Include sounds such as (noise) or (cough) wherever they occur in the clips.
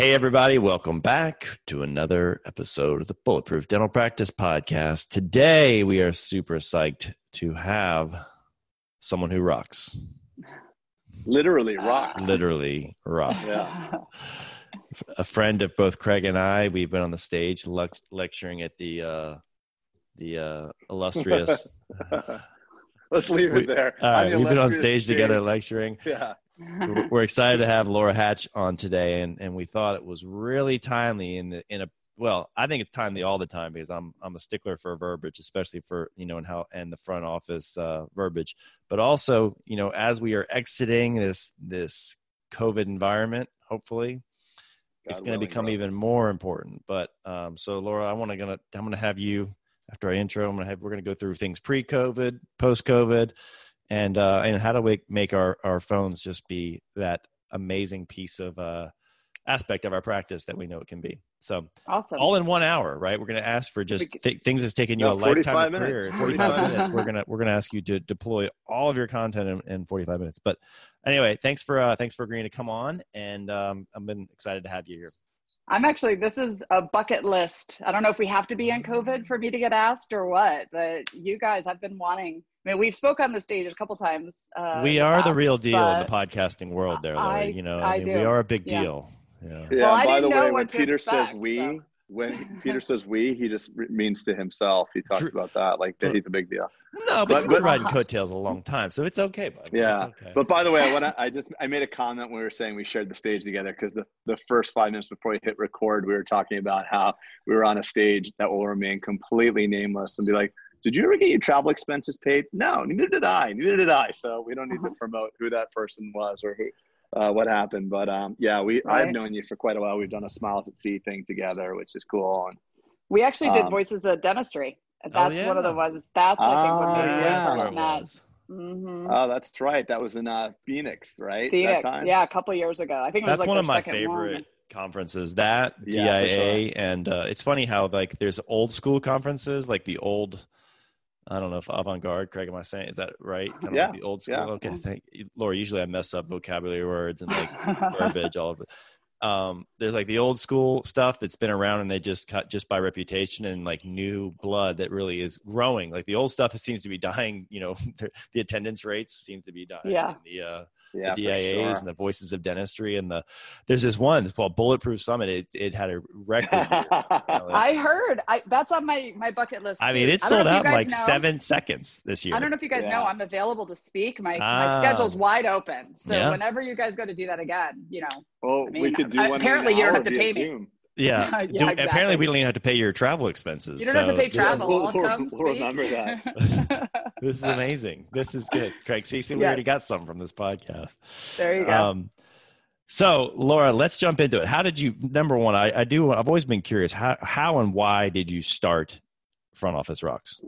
Hey, everybody, welcome back to another episode of the Bulletproof Dental Practice Podcast. Today, we are super psyched to have someone who rocks. Literally rocks. Literally rocks. Yeah. A friend of both Craig and I, we've been on the stage le- lecturing at the uh, the uh, illustrious. (laughs) Let's leave We- it there. all right, the we've been on illustrious stage together lecturing. Yeah. We're- excited to have Laura Hatch on today, and, and we thought it was really timely in the in a well, I think it's timely all the time because I'm I'm a stickler for verbiage, especially for you know and how and the front office uh, verbiage, but also you know as we are exiting this this COVID environment, hopefully it's going to become bro. even more important. But um, so Laura, I want to gonna I'm going to have you after I intro. I'm going to have we're going to go through things pre-COVID, post-COVID, and uh, and how do we make our our phones just be that amazing piece of uh, aspect of our practice that we know it can be. So Awesome. all in one hour, right? We're going to ask for just th- things that's taken you No, a lifetime 45 of career. 45 45 minutes. We're gonna we're gonna ask you to deploy all of your content in, in 45 minutes. But anyway, thanks for uh, thanks for agreeing to come on, and um, I've been excited to have you here. I'm actually, this is a bucket list. I don't know if we have to be in COVID for me to get asked or what, but you guys have been wanting. I mean, we've spoke on the stage a couple times. Uh, we in are the past, real deal in the podcasting world, there, Lori. I- you know, I mean, we are a big deal. Yeah. Yeah. Well, I by the didn't know way, when what to Peter says we, so. When (laughs) Peter says we, he just means to himself. He talked True. about that, like that he's a big deal. No, but, But- you've been riding coattails a long time, so it's okay, bud. Yeah. It's okay. But by the way, I want I just I made a comment when we were saying we shared the stage together because the, the first five minutes before we hit record, we were talking about how we were on a stage that will remain completely nameless and be like, did you ever get your travel expenses paid? No, neither did I. Neither did I. So we don't need to Uh-huh. promote who that person was or who uh, what happened. But um, yeah, we I've known you for quite a while. We've done a Smiles at Sea thing together, which is cool. And We actually did Um, voices of dentistry. Oh, That's one of the ones. That's, I think, what Ah, made yeah, me yeah. that's where first it met. was. hmm oh, that's right. That was in uh, Phoenix, right? Phoenix. That time? Yeah, a couple years ago. I think it was That's like one of my second one. favorite conferences. That Yeah, for DIA, and uh, it's funny how like there's old school conferences, like the old. I don't know if avant garde, Craig, am I saying is that right? Kind of Yeah, like the old school. yeah. Okay, thank you. Laura. Usually I mess up vocabulary words and like (laughs) verbiage, all of it. Um, there's like the old school stuff that's been around and they just cut just by reputation and like new blood that really is growing. Like the old stuff seems to be dying. You know, (laughs) the attendance rates seems to be dying. Yeah. The uh, yeah, the for DIAs sure. and the voices of dentistry and the there's this one it's called Bulletproof Summit. It it had a record. year. (laughs) I heard. I that's on my my bucket list. I mean, it sold out in like know. seven seconds this year. I don't know if you guys Yeah. know I'm available to speak. My Ah. my schedule's wide open. So Yeah. whenever you guys go to do that again, you know. well, I mean, we could do one. apparently you don't have to via pay me. Zoom. Yeah. (laughs) Yeah, Do- Apparently, we don't even have to pay your travel expenses. You don't have to pay this- travel. We'll- we'll- we'll remember that. (laughs) (laughs) This is amazing. This is good, Craig. See, see, we Yes. already got some from this podcast. there you go. Um, so, Laura, let's jump into it. How did you? Number one, I, I do. I've always been curious. How, how, and why did you start Front Office Rocks?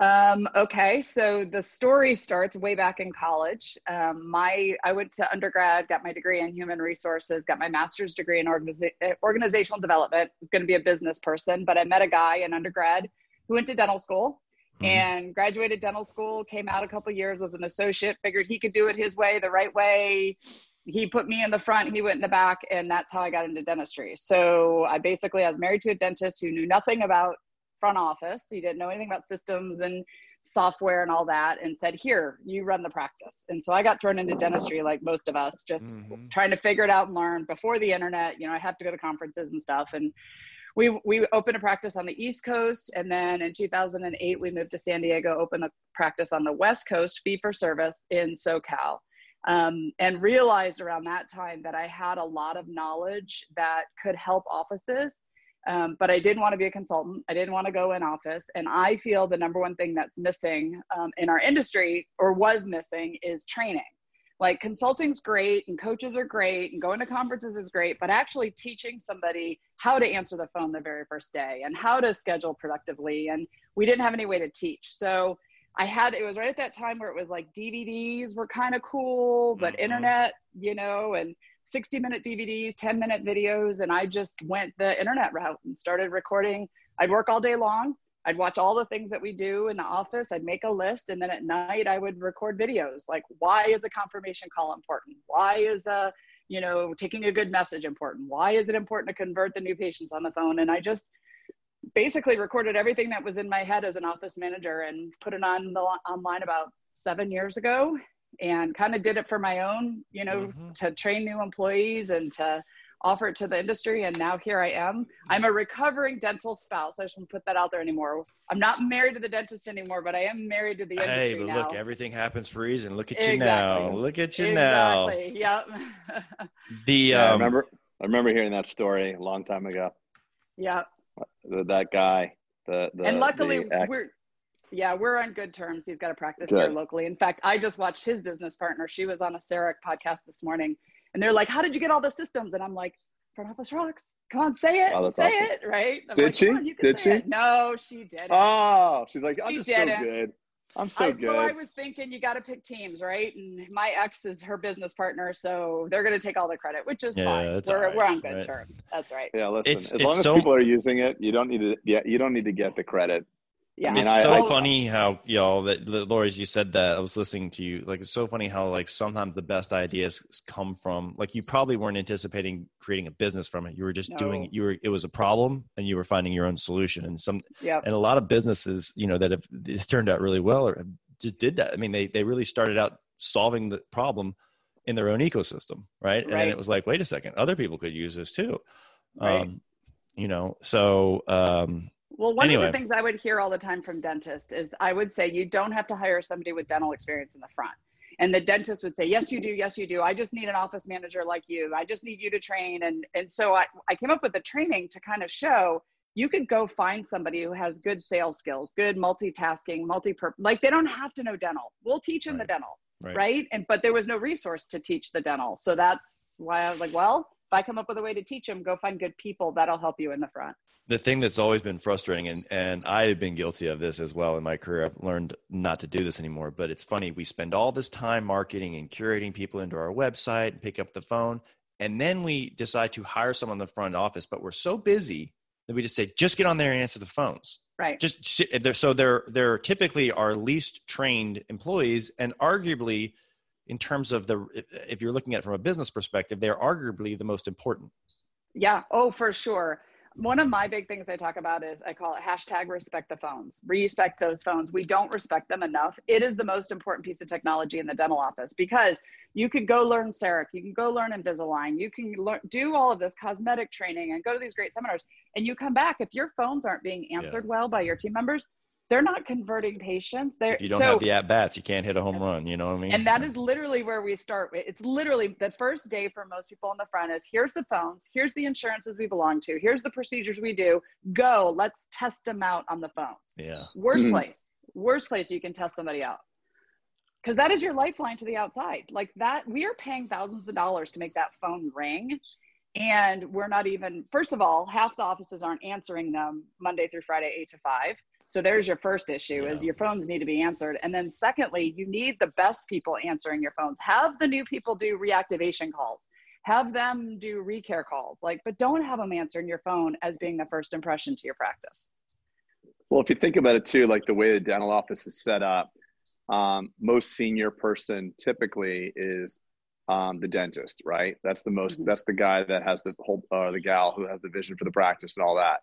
Um, okay, so the story starts way back in college. Um, my I went to undergrad, got my degree in human resources, got my master's degree in organiza- uh, organizational development. Was going to be a business person, but I met a guy in undergrad who went to dental school Mhm. and graduated dental school. Came out a couple years, was an associate. Figured he could do it his way, the right way. He put me in the front, he went in the back, and that's how I got into dentistry. So I basically I was married to a dentist who knew nothing about front office. He didn't know anything about systems and software and all that and said, Here, you run the practice. And so I got thrown into dentistry like most of us, just Mhm. trying to figure it out and learn before the internet. You know, I had to go to conferences and stuff. And we we opened a practice on the East Coast, and then in 2008 we moved to San Diego, opened a practice on the West Coast, fee for service in SoCal, um, and realized around that time that I had a lot of knowledge that could help offices. Um, but I didn't want to be a consultant. I didn't want to go in office. And I feel the number one thing that's missing um, in our industry or was missing is training. like consulting's great and coaches are great and going to conferences is great but actually teaching somebody how to answer the phone the very first day and how to schedule productively and we didn't have any way to teach so i had it was right at that time where it was like dvds were kind of cool but mm-hmm. internet you know and 60 minute dvds 10 minute videos and i just went the internet route and started recording i'd work all day long I'd watch all the things that we do in the office. I'd make a list, and then at night I would record videos. Like, why is a confirmation call important? Why is a you know taking a good message important? Why is it important to convert the new patients on the phone? And I just basically recorded everything that was in my head as an office manager and put it on the online about seven years ago, and kind of did it for my own, you know, mm-hmm. to train new employees and to offer it to the industry and now here i am. I'm a recovering dental spouse. I shouldn't put that out there anymore. I'm not married to the dentist anymore but i am married to the industry hey but now. look everything happens for a reason. Look at you now. Look at you exactly. now. Yep. The yeah, um, i remember i remember hearing that story a long time ago. Yeah that guy the, the and luckily the we're yeah, we're on good terms. He's got a practice good. here locally. In fact, I just watched his business partner. She was on a CEREC podcast this morning, and they're like, "How did you get all the systems?" And I'm like, "Front office rocks. Come on, say it, oh, say awesome. it, right?" I'm did like, she? did she? It. No, she didn't. Oh, she's like, "I'm she just didn't. so good." I'm so I, good. Well, I was thinking you got to pick teams, right? And my ex is her business partner, so they're going to take all the credit, which is yeah, fine. We're, right, we're on good right. terms. That's right. Yeah, listen. It's, as it's long as people are using it, you don't need to. Yeah, you don't need to get the credit. Yeah, I mean, it's I, so I, funny how y'all that Lori, you said that I was listening to you. Like, it's so funny how like sometimes the best ideas come from like you probably weren't anticipating creating a business from it. You were just no. doing you were it was a problem and you were finding your own solution. And some yeah, and a lot of businesses, you know, that have it's turned out really well or just did that. I mean, they they really started out solving the problem in their own ecosystem, right? And then it was like, wait a second, other people could use this too. Right. Um, you know, so um, well, one anyway. of the things I would hear all the time from dentists is I would say you don't have to hire somebody with dental experience in the front. And the dentist would say, Yes, you do. Yes, you do. I just need an office manager like you. I just need you to train. And and so I, I came up with the training to kind of show you could go find somebody who has good sales skills, good multitasking, multi purpose. like they don't have to know dental. We'll teach them right. the dental. Right. right. And but there was no resource to teach the dental. So that's why I was like, well, if I come up with a way to teach them, go find good people. That'll help you in the front. The thing that's always been frustrating, and, and I've been guilty of this as well in my career. I've learned not to do this anymore, but it's funny. We spend all this time marketing and curating people into our website, and pick up the phone, and then we decide to hire someone in the front office, but we're so busy that we just say, just get on there and answer the phones. Right. Just so they're they're typically our least trained employees, and arguably in terms of the if you're looking at it from a business perspective they're arguably the most important. Yeah. Oh for sure. One of my big things i talk about is i call it hashtag respect the phones. Respect those phones. We don't respect them enough. It is the most important piece of technology in the dental office because you can go learn CEREC, you can go learn Invisalign, you can learn, do all of this cosmetic training and go to these great seminars. And you come back, if your phones aren't being answered yeah. well by your team members, they're not converting patients. They're, if you don't so, have the at bats, you can't hit a home run. You know what I mean? And that is literally where we start. It's literally the first day for most people on the front is here's the phones, here's the insurances we belong to, here's the procedures we do. Go, let's test them out on the phones. Yeah. Worst mm-hmm. place, worst place you can test somebody out. Because that is your lifeline to the outside. Like that, we are paying thousands of dollars to make that phone ring. And we're not even, first of all, half the offices aren't answering them Monday through Friday, eight to five so there's your first issue yeah. is your phones need to be answered. And then secondly, you need the best people answering your phones. Have the new people do reactivation calls. Have them do recare calls. Like, but don't have them answering your phone as being the first impression to your practice. Well, if you think about it too, like the way the dental office is set up, um, most senior person typically is um, the dentist, right? That's the most. Mm-hmm. That's the guy that has the whole, or uh, the gal who has the vision for the practice and all that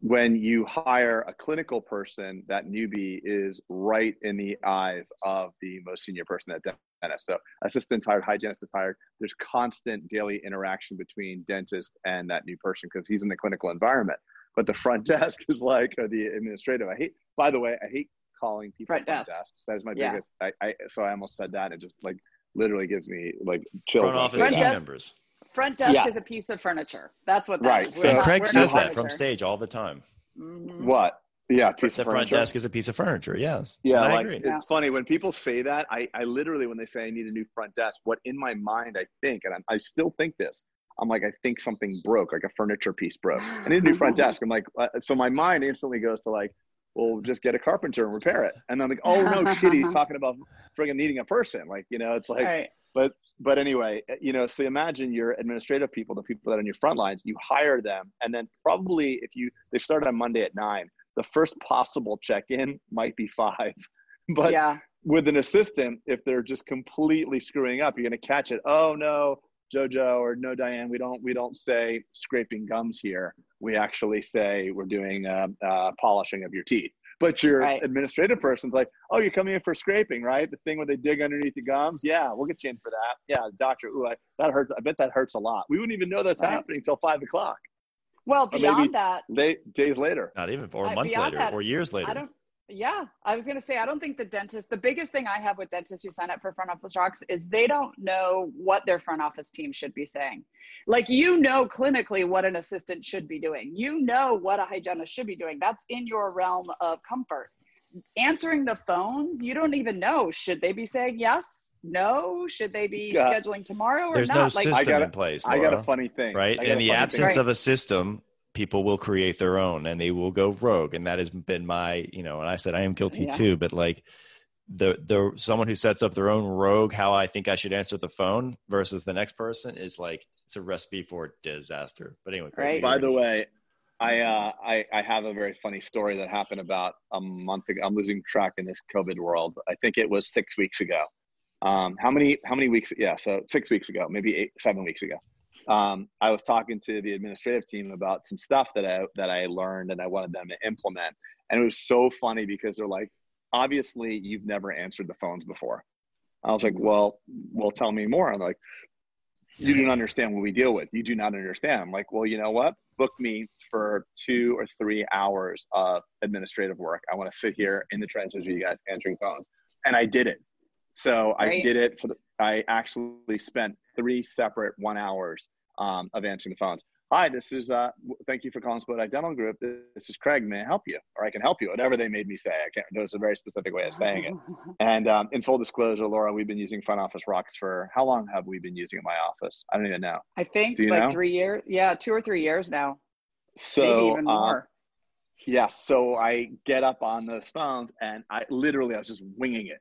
when you hire a clinical person, that newbie is right in the eyes of the most senior person at dentist. So assistant hired, hygienist is hired. There's constant daily interaction between dentist and that new person because he's in the clinical environment. But the front (laughs) desk is like or the administrative. I hate. By the way, I hate calling people front, front desk. desk. That is my yeah. biggest. I, I so I almost said that. It just like literally gives me like chills. Front office team members front desk yeah. is a piece of furniture. That's what that right. Is. So, and Craig says that from stage all the time. Mm-hmm. What? Yeah, piece the of front furniture. desk is a piece of furniture. Yes. Yeah, And I like agree. it's Yeah. funny when people say that. I, I literally, when they say I need a new front desk, what in my mind I think, and I, I still think this. I'm like, I think something broke, like a furniture piece broke. I need a new front desk. I'm like, uh, so my mind instantly goes to like, well, just get a carpenter and repair it. And I'm like, oh no, shit, he's (laughs) talking about friggin' needing a person. Like, you know, it's like, right. but anyway, uh, you know, so imagine your administrative people, the people that are on your front lines, you hire them, and then probably if you they start on Monday at nine, the first possible check-in (laughs) might be five. (laughs) But yeah. with an assistant, if they're just completely screwing up, you're gonna catch it. Oh no, Jojo or no Diane, we don't we don't say scraping gums here. We actually say we're doing uh, uh, polishing of your teeth. But your Right. administrative person's like, oh, you're coming in for scraping, right? The thing where they dig underneath the gums. Yeah, we'll get you in for that. Yeah, doctor. Ooh, I, that hurts. I bet that hurts a lot. We wouldn't even know that's Right. happening until five o'clock. Well, maybe- beyond that, Late days later. Not even, or months later, that, or years later. I don't. Yeah, I was gonna say I don't think the dentist. The biggest thing I have with dentists who sign up for front office rocks is they don't know what their front office team should be saying. Like you know clinically what an assistant should be doing. You know what a hygienist should be doing. That's in your realm of comfort. Answering the phones, you don't even know. Should they be saying yes? No? Should they be Yeah. scheduling tomorrow or There's not? no like system I got a- in place. I got a funny thing. right? I In the funny thing. absence of a system, people will create their own and they will go rogue. And that has been my, you know, and I said I am guilty Yeah. too, but like the the someone who sets up their own rogue how I think I should answer the phone versus the next person is like it's a recipe for disaster. But anyway, Craig, Right. By the way, I, uh, I I have a very funny story that happened about a month ago. I'm losing track in this COVID world. I think it was six weeks ago. Um, how many how many weeks? Yeah, so six weeks ago, maybe eight, seven weeks ago. Um, I was talking to the administrative team about some stuff that I that I learned and I wanted them to implement, and it was so funny because they're like, obviously you've never answered the phones before. I was like, well, well, tell me more. I'm like, you don't understand what we deal with. You do not understand. I'm like, well, you know what? Book me for two or three hours of administrative work. I want to sit here in the trenches with you guys answering phones. And I did it. So I did it for the, I actually spent three separate one hours um, of answering the phones. Hi, this is, uh, thank you for calling Spodak Dental Group. This is Craig. May I help you? Or I can help you, whatever they made me say. I can't, there was a very specific way of saying it. (laughs) And um, in full disclosure, Laura, we've been using Front Office Rocks for how long have we been using it in my office? I don't even know. I think like know? three years. Yeah, two or three years now. So, Maybe even um, more. yeah, so I get up on those phones and I literally, I was just winging it.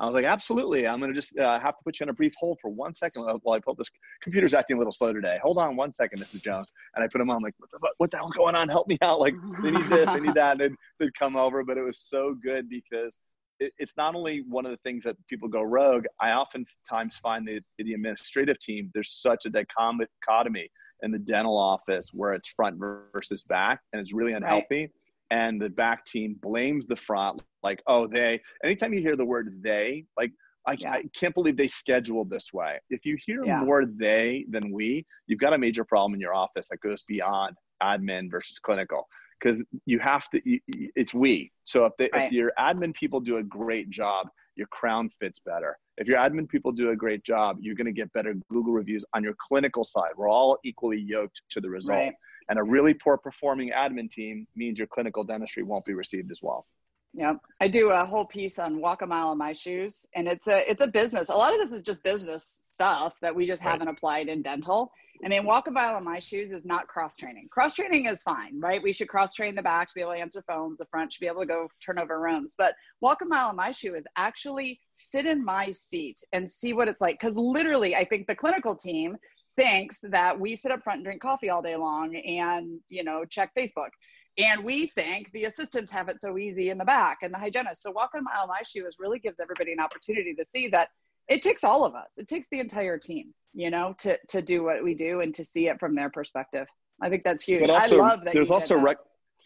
I was like, absolutely. I'm going to just uh, have to put you on a brief hold for one second while I pull this computer's acting a little slow today. Hold on one second, Mrs. Jones. And I put them on like, what the, what the hell's going on? Help me out. Like, they need this, they need that. And they'd, they'd come over, but it was so good because it, it's not only one of the things that people go rogue. I oftentimes find the, the administrative team, there's such a dichotomy in the dental office where it's front versus back and it's really unhealthy. And the back team blames the front, like, oh, they, anytime you hear the word they, like, I, Yeah. I can't believe they scheduled this way. If you hear Yeah. more they than we, you've got a major problem in your office that goes beyond admin versus clinical because you have to you- it's we so if, they, Right. if your admin people do a great job your crown fits better if your admin people do a great job you're going to get better google reviews on your clinical side we're all equally yoked to the result Right. And a really poor performing admin team means your clinical dentistry won't be received as well Yeah, I do a whole piece on walk a mile in my shoes and it's a it's a business. A lot of this is just business stuff that we just Right. haven't applied in dental. I mean, walk a mile in my shoes is not cross training. Cross training is fine, right? We should cross train the back to be able to answer phones, the front should be able to go turn over rooms. But walk a mile in my shoe is actually sit in my seat and see what it's like. Because literally, I think the clinical team thinks that we sit up front and drink coffee all day long and you know check Facebook. And we think the assistants have it so easy in the back and the hygienist. So walk a mile in my shoes really gives everybody an opportunity to see that it takes all of us. It takes the entire team, you know, to to do what we do and to see it from their perspective. I think that's huge. Also, I love that. there's also that.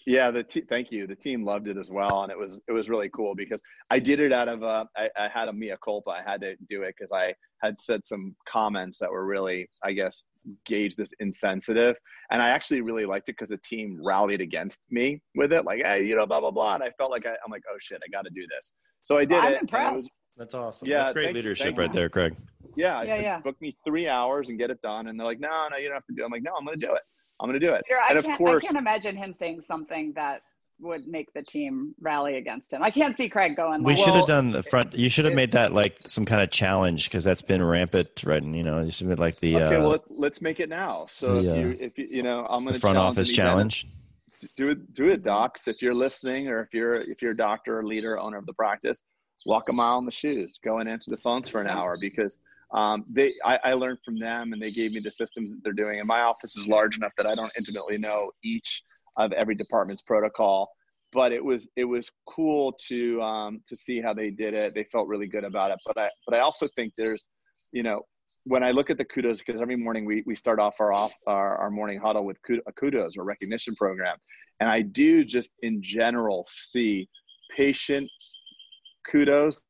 Rec- yeah, the te- thank you. The team loved it as well, and it was it was really cool because I did it out of uh, I, I had a mea culpa. I had to do it because I had said some comments that were really, I guess, gauge this insensitive, and I actually really liked it because the team rallied against me with it, like, hey, you know, blah blah blah, and I felt like I, I'm like, oh shit, I got to do this. So I did I'm it. and it impressed. was- That's awesome. Yeah, That's great thank leadership thank right there, Craig. yeah, I Yeah, said, yeah. book me three hours and get it done, and they're like, no, no, you don't have to do. it. I'm like, no, I'm going to do it. I'm going to do it. Peter, and I of can't, course- I can't imagine him saying something that would make the team rally against him. I can't see Craig going. We like, should Well, have done the front. You should have made that like some kind of challenge because that's been rampant, right? And you know, you should have like the okay, uh, well, let, let's make it now. So the, if uh, you, if you, you know, I'm going to front office challenge. Do it, do it, docs. If you're listening, or if you're if you're a doctor, or leader, owner of the practice, walk a mile in the shoes. Go and answer the phones for an hour because um, they. I, I learned from them, and they gave me the systems that they're doing. And my office is large enough that I don't intimately know each of every department's protocol. But it was it was cool to um, to see how they did it. They felt really good about it. But I but I also think there's, you know, when I look at the kudos, because every morning we, we start off our off our, our morning huddle with kudos or recognition program, and I do just in general see patient kudos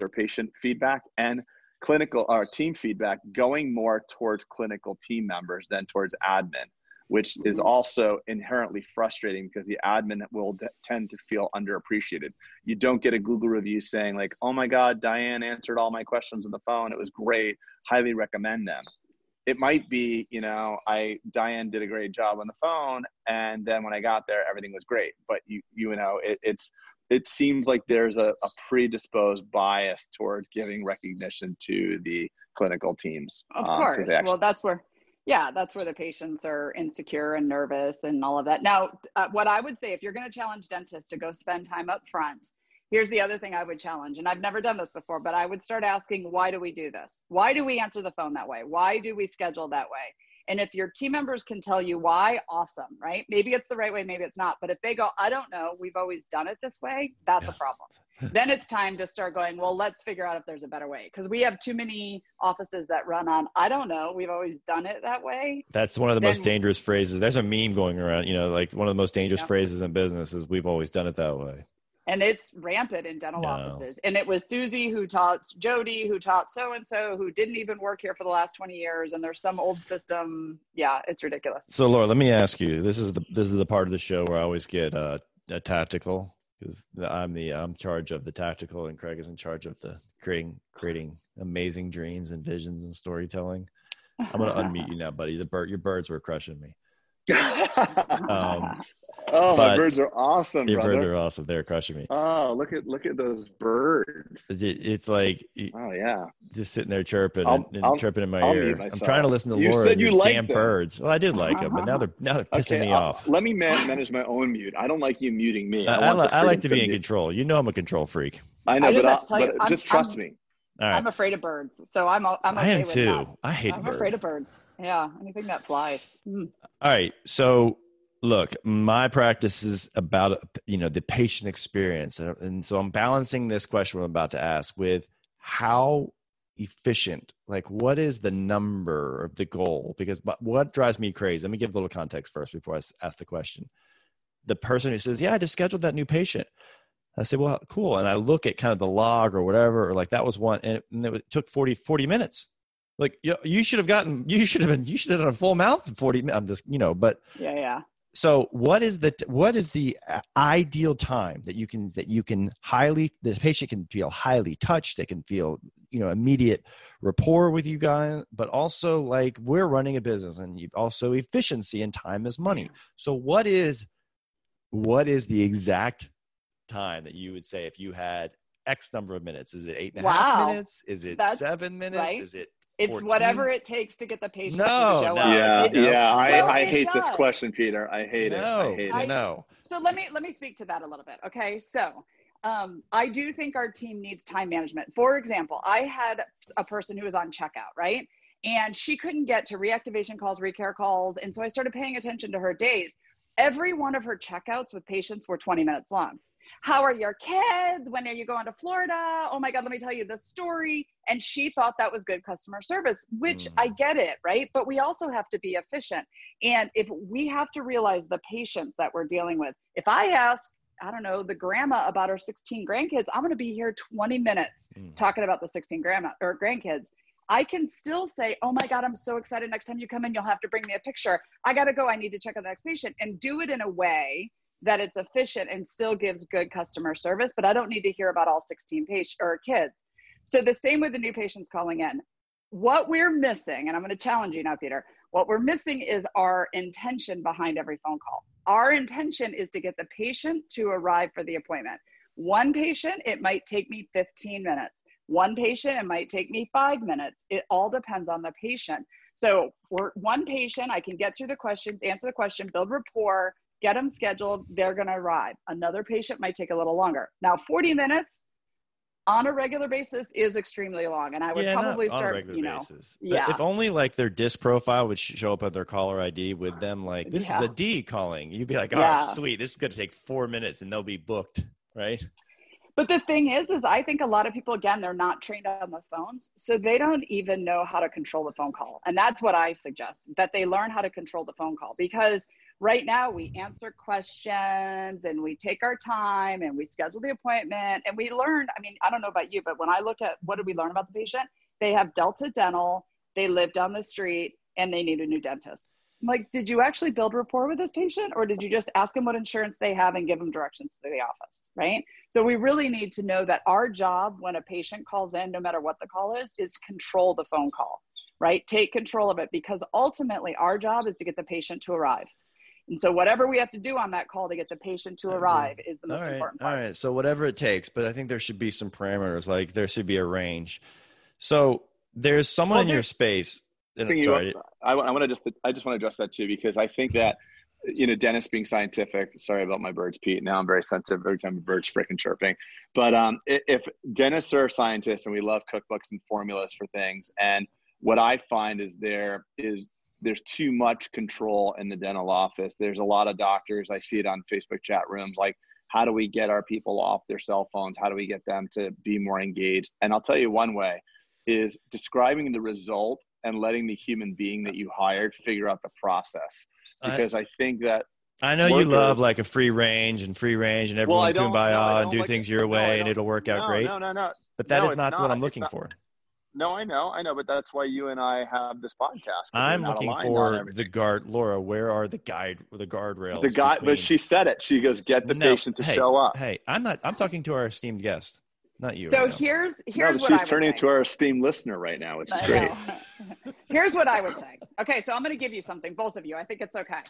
or patient feedback and clinical or team feedback going more towards clinical team members than towards admin which is Mhm. also inherently frustrating because the admin will d- tend to feel underappreciated. You don't get a Google review saying like, "Oh my God, Diane answered all my questions on the phone. It was great. Highly recommend them." It might be, you know, I Diane did a great job on the phone, and then when I got there, everything was great. But you, you know, it, it's it seems like there's a, a predisposed bias towards giving recognition to the clinical teams. Of um, course. actually- well, that's where, yeah, that's where the patients are insecure and nervous and all of that. Now, uh, what I would say, if you're going to challenge dentists to go spend time up front, here's the other thing I would challenge. And I've never done this before, but I would start asking, why do we do this? Why do we answer the phone that way? Why do we schedule that way? And if your team members can tell you why, awesome, right? Maybe it's the right way, maybe it's not. But if they go, I don't know, we've always done it this way, that's Yeah. a problem. (laughs) then it's time to start going, well, let's figure out if there's a better way. Because we have too many offices that run on, I don't know, we've always done it that way. That's one of the most dangerous phrases. There's a meme going around, you know, like one of the most dangerous Yeah. phrases in business is we've always done it that way. And it's rampant in dental No. offices. And it was Susie who taught Jody, who taught so and so, who didn't even work here for the last 20 years. And there's some old system. Yeah, it's ridiculous. So, Laura, let me ask you. This is the this is the part of the show where I always get uh, a tactical because I'm the I'm charge of the tactical, and Craig is in charge of the creating creating amazing dreams and visions and storytelling. I'm gonna (laughs) unmute you now, buddy. The bird, your birds were crushing me. (laughs) Um, oh, but my birds are awesome, Your brother. birds are awesome. They're crushing me. Oh, look at look at those birds. It- It's like Oh yeah. just sitting there chirping I'll- and, and I'll- chirping in my I'll ear. I'm trying to listen to You Laura said and you like liked damn them. birds. Well, I did like them, but now they're now they're pissing Okay, me off. let me man- manage my own mute. I don't like you muting me. I, I, want li- I like freedom to be in mute. control. You know I'm a control freak. I know, I just but, I, to tell you, but I'm- just trust I'm- me. All right, I'm afraid of birds. So I'm, I'm I am with too. that. I hate I'm birds. afraid of birds. Yeah, anything that flies. Mm. All right. So, look, my practice is about you know the patient experience, and so I'm balancing this question I'm about to ask with how efficient. Like, what is the number of the goal? Because what drives me crazy. Let me give a little context first before i ask the question. The person who says, "Yeah, I just scheduled that new patient." I say, well, cool. And I look at kind of the log or whatever, or like that was one, and it, and it took 40, 40 minutes. Like you, you should have gotten, you should have been, you should have done a full mouth in 40 minutes. I'm just, you know, but Yeah, yeah. So what is the, what is the uh, ideal time that you can, that you can highly, the patient can feel highly touched. They can feel, you know, immediate rapport with you guys, but also like we're running a business and you also efficiency and time is money. So what is, what is the exact time that you would say if you had X number of minutes? Is it eight and a half Wow. minutes? Is it That's- seven minutes? right. Is it It's 14? whatever it takes to get the patient No, to show no. up. yeah, It's- yeah. I, Well, I it hate this question, Peter. I hate it. no, I hate I it. know. So let me let me speak to that a little bit. Okay, so um, I do think our team needs time management. For example, I had a person who was on checkout, right, and she couldn't get to reactivation calls, recare calls, and so I started paying attention to her days. Every one of her checkouts with patients were 20 minutes long. How are your kids? When are you going to Florida? Oh my God, let me tell you the story. And she thought that was good customer service, which Mm. I get it, right? But we also have to be efficient. And if we have to realize the patients that we're dealing with, if I ask, I don't know, the grandma about her 16 grandkids, I'm going to be here 20 minutes Mm. talking about the 16 grandma or grandkids. I can still say, oh my God, I'm so excited. Next time you come in, you'll have to bring me a picture. I got to go. I need to check on the next patient and do it in a way that it's efficient and still gives good customer service. But I don't need to hear about all 16 patients or kids. So the same with the new patients calling in. What we're missing, and I'm going to challenge you now, Peter, what we're missing is our intention behind every phone call. our intention is to get the patient to arrive for the appointment. One patient, it might take me 15 minutes. One patient, it might take me five minutes. It all depends on the patient. So for one patient, I can get through the questions, answer the question, build rapport, get them scheduled, they're going to arrive. Another patient might take a little longer. Now, 40 minutes on a regular basis is extremely long, and I would yeah, probably not on a start, regular you know, basis. But yeah. if only like their disc profile would show up on their caller ID with them, like this is a D calling. You'd be like, oh, Yeah. sweet, this is going to take four minutes, and they'll be booked, right? But the thing is, is I think a lot of people, again, they're not trained on the phones. So they don't even know how to control the phone call. And that's what I suggest that they learn how to control the phone call because right now we answer questions and we take our time and we schedule the appointment and we learn. I mean, I don't know about you, but when I look at what did we learn about the patient, they have Delta Dental, they live down the street, and they need a new dentist. I'm like, did you actually build rapport with this patient or did you just ask them what insurance they have and give them directions to the office? Right. So we really need to know that our job when a patient calls in, no matter what the call is, is control the phone call, right? Take control of it because ultimately our job is to get the patient to arrive. And so whatever we have to do on that call to get the patient to arrive is the most all right, important all part. right. So whatever it takes, but I think there should be some parameters. Like there should be a range. So there's someone Well, in your space. and- Thing you- sorry, I, want to just I just want to address that too because I think that you know Dennis being scientific. Sorry about my birds, Pete. Now I'm very sensitive every time a bird's freaking chirping. But um, if dentists are scientists and we love cookbooks and formulas for things, and what I find is there is there's too much control in the dental office. There's a lot of doctors. I see it on Facebook chat rooms like. How do we get our people off their cell phones? How do we get them to be more engaged? And I'll tell you one way is describing the result and letting the human being that you hired figure out the process. Because I, think that I know you love like a free range and free range and Well, I everyone don't- no, and don't like things it. your No, way and it'll work out no, great. No, no, no. But that No, is it's not, what. I'm looking not. for. No, I know, I know, but that's why you and I have this podcast. I'm looking for the guard, Laura. Where are the guide, the guardrails? the guy, between- but she said it. She goes, "Get the No, patient to hey, show up." Hey, I'm not. I'm talking to our esteemed guest, not you. So right now. here's No, here's what she's I would turning say. to our esteemed listener right now. It's I great. Uh, (laughs) here's what I would say. Okay, so I'm going to give you something, both of you. I think it's okay.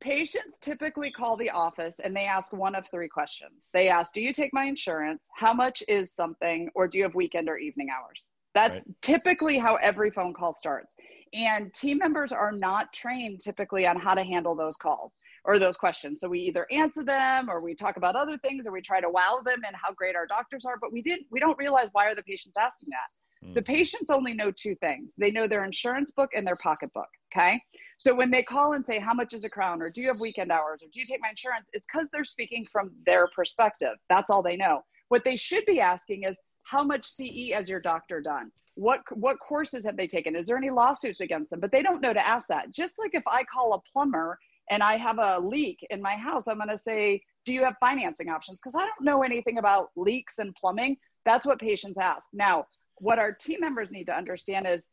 Patients typically call the office and they ask one of three questions. They ask, Do you take my insurance? How much is something? Or do you have weekend or evening hours? That's typically how every phone call starts. And team members are not trained typically on how to handle those calls or those questions. So we either answer them or we talk about other things or we try to wow them and how great our doctors are, but we didn't we don't realize why are the patients asking that. Mm. The patients only know two things. They know their insurance book and their pocketbook. Okay. So when they call and say, How much is a crown? Or do you have weekend hours? Or do you take my insurance? It's because they're speaking from their perspective. That's all they know. What they should be asking is, How much CE has your doctor done? What, what courses have they taken? Is there any lawsuits against them? But they don't know to ask that. Just like if I call a plumber and I have a leak in my house, I'm going to say, Do you have financing options? Because I don't know anything about leaks and plumbing. That's what patients ask. Now, what our team members need to understand is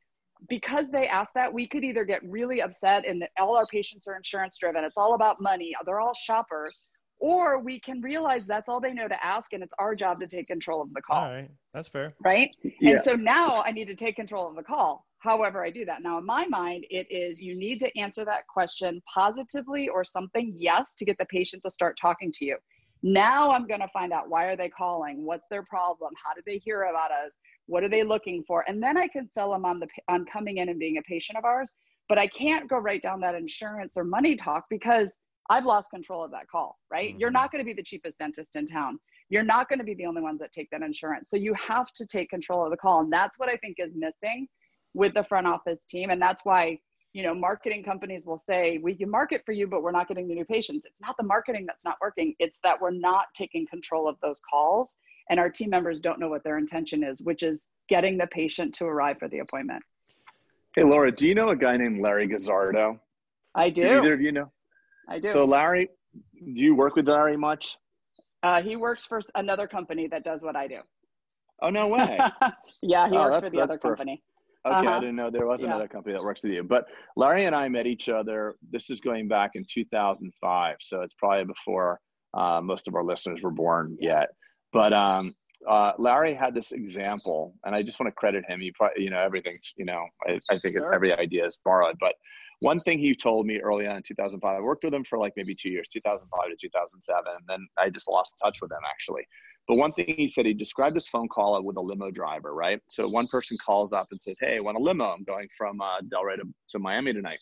because they ask that, we could either get really upset and all our patients are insurance driven. It's all about money. They're all shoppers. Or we can realize that's all they know to ask, and it's our job to take control of the call, All right, that's fair. right? Yeah. And so now I need to take control of the call. However, I do that. Now, in my mind, it is you need to answer that question positively or something yes to get the patient to start talking to you. Now I'm going to find out why are they calling? What's their problem? How did they hear about us? What are they looking for? And then I can sell them on the on coming in and being a patient of ours. But I can't go right down that insurance or money talk because I've lost control of that call, right? You're Mhm. not going to be the cheapest dentist in town. You're not going to be the only ones that take that insurance. So you have to take control of the call. And that's what I think is missing with the front office team. And that's why, you know, marketing companies will say, we can market for you, but we're not getting the new patients. It's not the marketing that's not working. It's that we're not taking control of those calls. And our team members don't know what their intention is, which is getting the patient to arrive for the appointment. Hey, Laura, do you know a guy named Larry Guzzardo? I Do do. either of you know? I do. So, Larry, do you work with Larry much? uh, he works for another company that does what I do. Oh, no way. (laughs) yeah, he Oh, works for the other perfect. company. Okay, Uh-huh. I didn't know there was Yeah. another company that works with you. But Larry and I met each other. This is going back in 2005, so it's probably before uh, most of our listeners were born yet. But um, uh, Larry had this example, and I just want to credit him. You probably, you know, everything's, you know, I, I think Sure. every idea is borrowed. But one thing he told me early on in 2005, I worked with him for like maybe two years, 2005 to 2007. And then I just lost touch with him actually. But one thing he said, he described this phone call with a limo driver, right? So one person calls up and says, Hey, I want a limo. I'm going from uh, Delray to, to Miami tonight.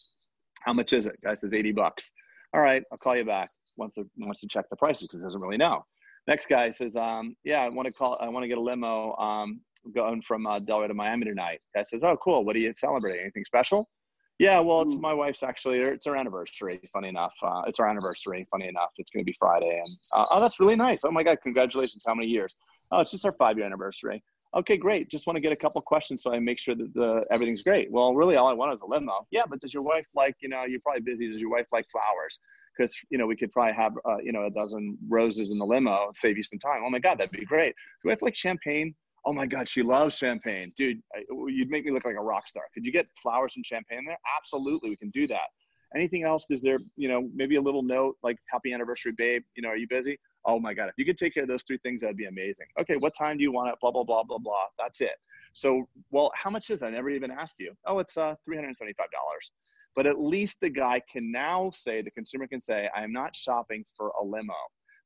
How much is it? Guy says 80 bucks. All right, I'll call you back. Wants to, wants to check the prices because he doesn't really know. Next guy says, um, yeah, I want to call, I want to get a limo um, going from uh, Delray to Miami tonight. Guy says, oh, cool. What are you celebrating? Anything special? Yeah, well, it's my wife's actually, it's our anniversary, funny enough. Uh, it's our anniversary, funny enough. It's going to be Friday. And, uh, oh, that's really nice. Oh my God, congratulations. How many years? Oh, it's just our five year anniversary. Okay, great. Just want to get a couple questions so I make sure that the everything's great. Well, really, all I want is a limo. Yeah, but does your wife like, you know, you're probably busy. Does your wife like flowers? Because, you know, we could probably have, uh, you know, a dozen roses in the limo, save you some time. Oh my God, that'd be great. Do you wife like champagne? Oh my god she loves champagne. Dude you'd make me look like a rock star. Could you get flowers and champagne there? Absolutely we can do that. Anything else? Is there you know maybe a little note like happy anniversary babe. You know are you busy? Oh my god if you could take care of those three things that'd be amazing. Okay what time do you want it? Blah blah blah blah blah. That's it. So well how much is that? I never even asked you. Oh it's uh, $375 but at least the guy can now say the consumer can say i'm not shopping for a limo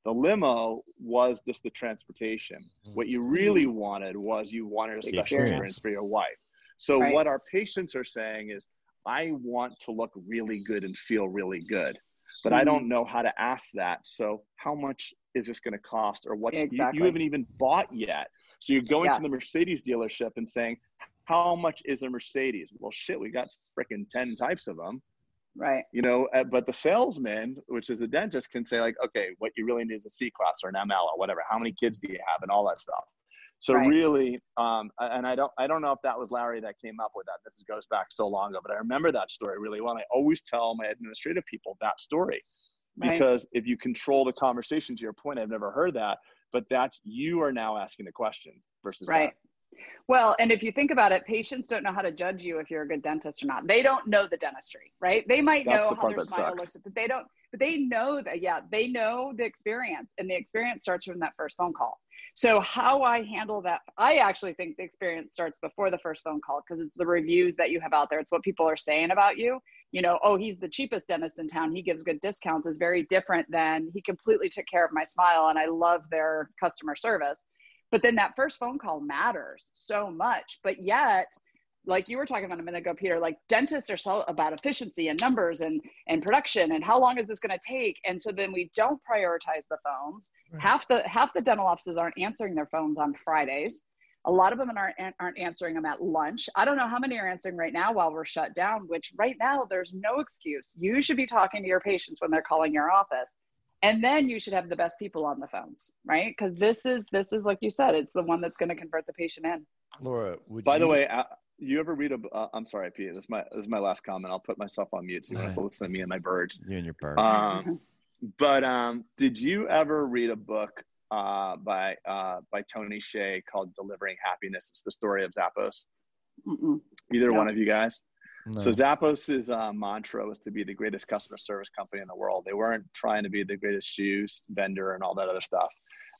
the limo was just the transportation. Mm-hmm. What you really wanted was you wanted a special experience. experience for your wife. So right. what our patients are saying is, I want to look really good and feel really good, but mm-hmm. I don't know how to ask that. So how much is this going to cost, or what's exactly. you, you, haven't even bought yet? So you're going yes. to the Mercedes dealership and saying, how much is a Mercedes? Well, shit, we got freaking ten types of them. Right. You know, uh, but the salesman, which is the dentist, can say like, okay, what you really need is a C class or an ML or whatever. How many kids do you have and all that stuff. So right. really, um, and I don't, I don't know if that was Larry that came up with that. This goes back so long ago, but I remember that story really well. And I always tell my administrative people that story right. because if you control the conversation, to your point, I've never heard that, but that's you are now asking the questions versus right. That. Well, and if you think about it, patients don't know how to judge you if you're a good dentist or not. They don't know the dentistry, right? They might That's know the how their smile sucks. looks, but they don't. But they know that, yeah, they know the experience, and the experience starts from that first phone call. So how I handle that, I actually think the experience starts before the first phone call because it's the reviews that you have out there. It's what people are saying about you. You know, oh, he's the cheapest dentist in town. He gives good discounts is very different than he completely took care of my smile and I love their customer service but then that first phone call matters so much. But yet, like you were talking about a minute ago, Peter, like dentists are so about efficiency and numbers and and production and how long is this going to take? And so then we don't prioritize the phones. Right. Half the half the dental offices aren't answering their phones on Fridays. A lot of them aren't aren't answering them at lunch. I don't know how many are answering right now while we're shut down. Which right now there's no excuse. You should be talking to your patients when they're calling your office and then you should have the best people on the phones right? Because this is this is like you said it's the one that's going to convert the patient in. Laura by you... the way uh, you ever read a uh, i'm sorry pete this is my this is my last comment. I'll put myself on mute so you want to listen to me and my birds. You and your birds. Um, but um, did you ever read a book uh, by uh, by tony hsieh called delivering happiness? It's the story of zappos. Mm-mm. either no. one of you guys no. So Zappos's uh, mantra was to be the greatest customer service company in the world. They weren't trying to be the greatest shoes vendor and all that other stuff.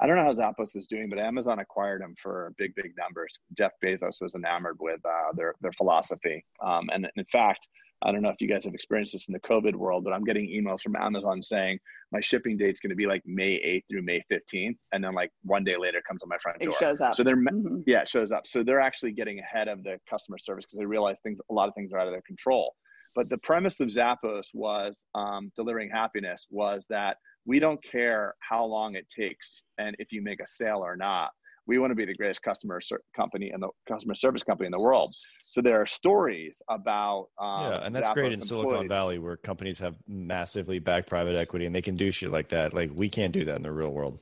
I don't know how Zappos is doing, but Amazon acquired them for big, big numbers. Jeff Bezos was enamored with uh, their their philosophy, um, and in fact, I don't know if you guys have experienced this in the COVID world, but I'm getting emails from Amazon saying my shipping date's going to be like May 8th through May 15th, and then like one day later it comes on my front door. It shows up. So they're mm-hmm. yeah, it shows up. So they're actually getting ahead of the customer service because they realize things a lot of things are out of their control. But the premise of Zappos was um, delivering happiness was that we don't care how long it takes and if you make a sale or not we want to be the greatest customer ser- company and the customer service company in the world. So there are stories about um, yeah, and that's Zappos great in Silicon Valley where companies have massively backed private equity and they can do shit like that. Like we can't do that in the real world.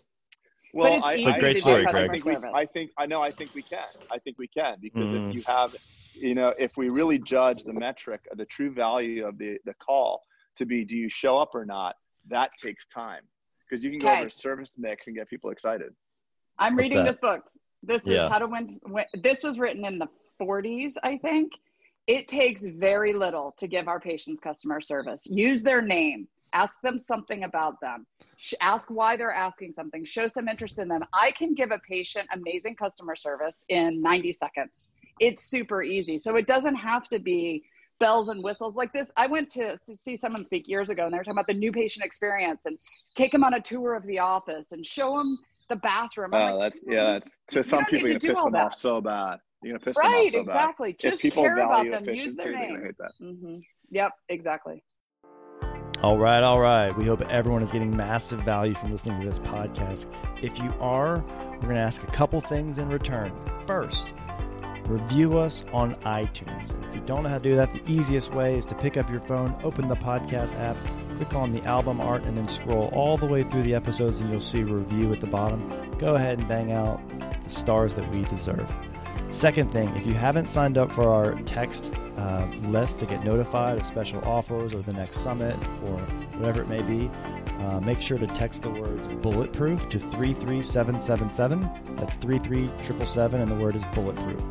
Well, I, I, great story, Greg. I think, we, I think I know. I think we can. I think we can because mm. if you have, you know, if we really judge the metric, of the true value of the the call to be, do you show up or not? That takes time because you can go okay. over service mix and get people excited. I'm What's reading that? this book. This yeah. is how to win, win. This was written in the 40s, I think. It takes very little to give our patients customer service. Use their name. Ask them something about them. Ask why they're asking something. Show some interest in them. I can give a patient amazing customer service in 90 seconds. It's super easy. So it doesn't have to be bells and whistles like this. I went to see someone speak years ago and they were talking about the new patient experience and take them on a tour of the office and show them the bathroom. I'm oh, like, that's yeah. That's to some people you're gonna piss them that. off so bad. You're gonna piss right, them off so exactly. bad. Just if people care value about them. Use their name. They're hate that. Mm-hmm. Yep, exactly. All right, all right. We hope everyone is getting massive value from listening to this podcast. If you are, we're going to ask a couple things in return. First, review us on iTunes. If you don't know how to do that, the easiest way is to pick up your phone, open the podcast app, click on the album art, and then scroll all the way through the episodes, and you'll see review at the bottom. Go ahead and bang out the stars that we deserve. Second thing, if you haven't signed up for our text uh, list to get notified of special offers or the next summit or whatever it may be, uh, make sure to text the words bulletproof to 33777. That's 33777, and the word is bulletproof.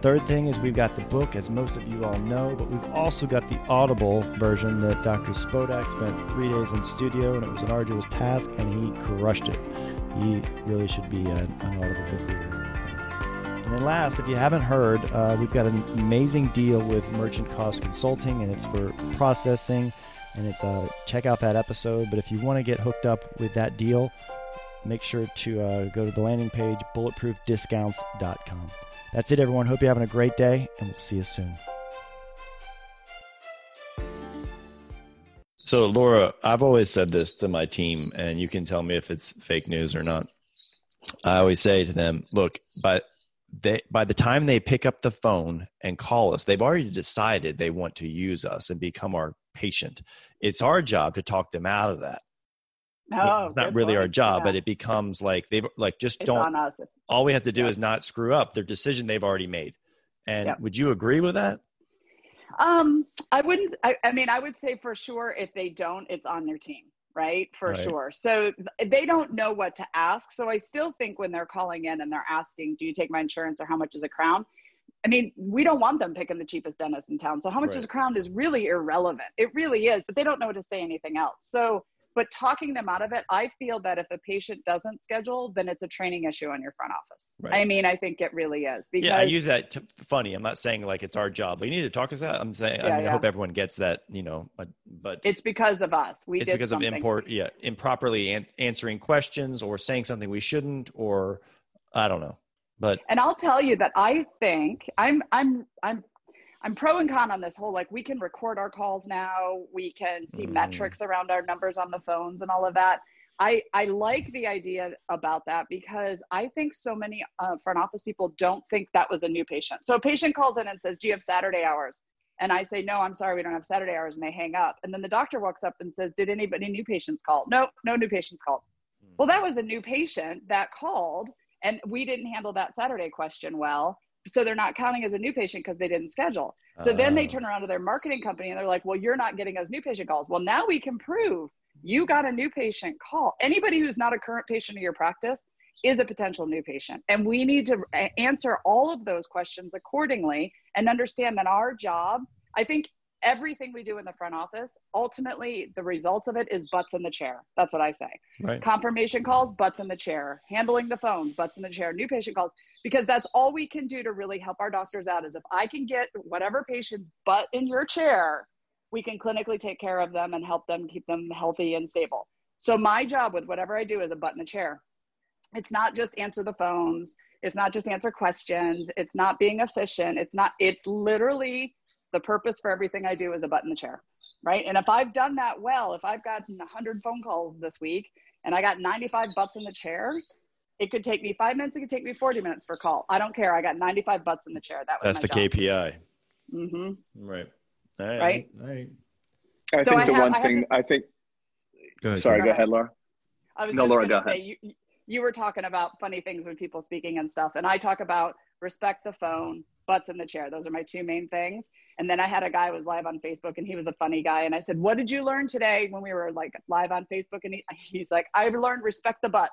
Third thing is we've got the book, as most of you all know, but we've also got the Audible version that Dr. Spodak spent three days in studio, and it was an arduous task, and he crushed it. He really should be an, an Audible book reader. And then last, if you haven't heard, uh, we've got an amazing deal with Merchant Cost Consulting, and it's for processing. And it's uh, check out that episode. But if you want to get hooked up with that deal, make sure to uh, go to the landing page bulletproofdiscounts.com. That's it, everyone. Hope you're having a great day, and we'll see you soon. So, Laura, I've always said this to my team, and you can tell me if it's fake news or not. I always say to them, look, by they by the time they pick up the phone and call us, they've already decided they want to use us and become our patient. It's our job to talk them out of that. No, it's not really point. our job, yeah. but it becomes like they've like just it's don't. us. All we have to do yeah. is not screw up their decision they've already made. And Yep. would you agree with that? Um, I wouldn't. I, I mean, I would say for sure if they don't, it's on their team, right? For Right. sure. So they don't know what to ask. So I still think when they're calling in and they're asking, "Do you take my insurance?" or "How much is a crown?" I mean, we don't want them picking the cheapest dentist in town. So how much Right. is a crown is really irrelevant. It really is, but they don't know what to say anything else. So, but talking them out of it, I feel that if a patient doesn't schedule, then it's a training issue on your front office. Right. I mean, I think it really is because yeah, I use that to, funny. I'm not saying like it's our job. We need to talk us out. I'm saying I, Yeah, I hope everyone gets that. You know, but, but it's because of us. We it's because of import yeah improperly an- answering questions or saying something we shouldn't or i don't know but And I'll tell you that I think I'm I'm I'm I'm pro and con on this whole like we can record our calls now, we can see Mm. metrics around our numbers on the phones and all of that. I I like the idea about that because I think so many uh, front office people don't think that was a new patient. So a patient calls in and says, "Do you have Saturday hours?" And I say, "No, I'm sorry, we don't have Saturday hours," and they hang up. And then the doctor walks up and says, "Did anybody new patients call?" Nope, no new patients called. Well, that was a new patient that called, and we didn't handle that Saturday question well. So they're not counting as a new patient because they didn't schedule. So then they Oh. turn around to their marketing company and they're like, well, you're not getting us new patient calls. Well, now we can prove you got a new patient call. Anybody who's not a current patient of your practice is a potential new patient. And we need to answer all of those questions accordingly and understand that our job, I think everything we do in the front office, ultimately the results of it is butts in the chair. That's what I say right confirmation calls, butts in the chair, handling the phones, butts in the chair, new patient calls, because that's all we can do to really help our doctors out is if I can get whatever patient's butt in your chair, we can clinically take care of them and help them keep them healthy and stable. So my job with whatever I do is a butt in the chair. It's not just answer the phones. It's not just answer questions. It's not being efficient. It's not, it's literally the purpose for everything I do is a butt in the chair. Right. And if I've done that well, if I've gotten 100 phone calls this week and I got 95 butts in the chair, it could take me five minutes. It could take me 40 minutes per call. I don't care. I got 95 butts in the chair. That was that's my the job. kpi hmm right all right Right. all right I So think I the have- one I thing to- I think. go ahead Sorry, Go go ahead. ahead, Laura. I was No, just Laura, go say you you were talking about funny things when people speaking and stuff, and I talk about respect the phone, butts in the chair. Those are my two main things. And then I had a guy who was live on Facebook, and he was a funny guy, and I said, "What did you learn today when we were like live on Facebook?" And he, (laughs) he's like, "I learned respect the butts."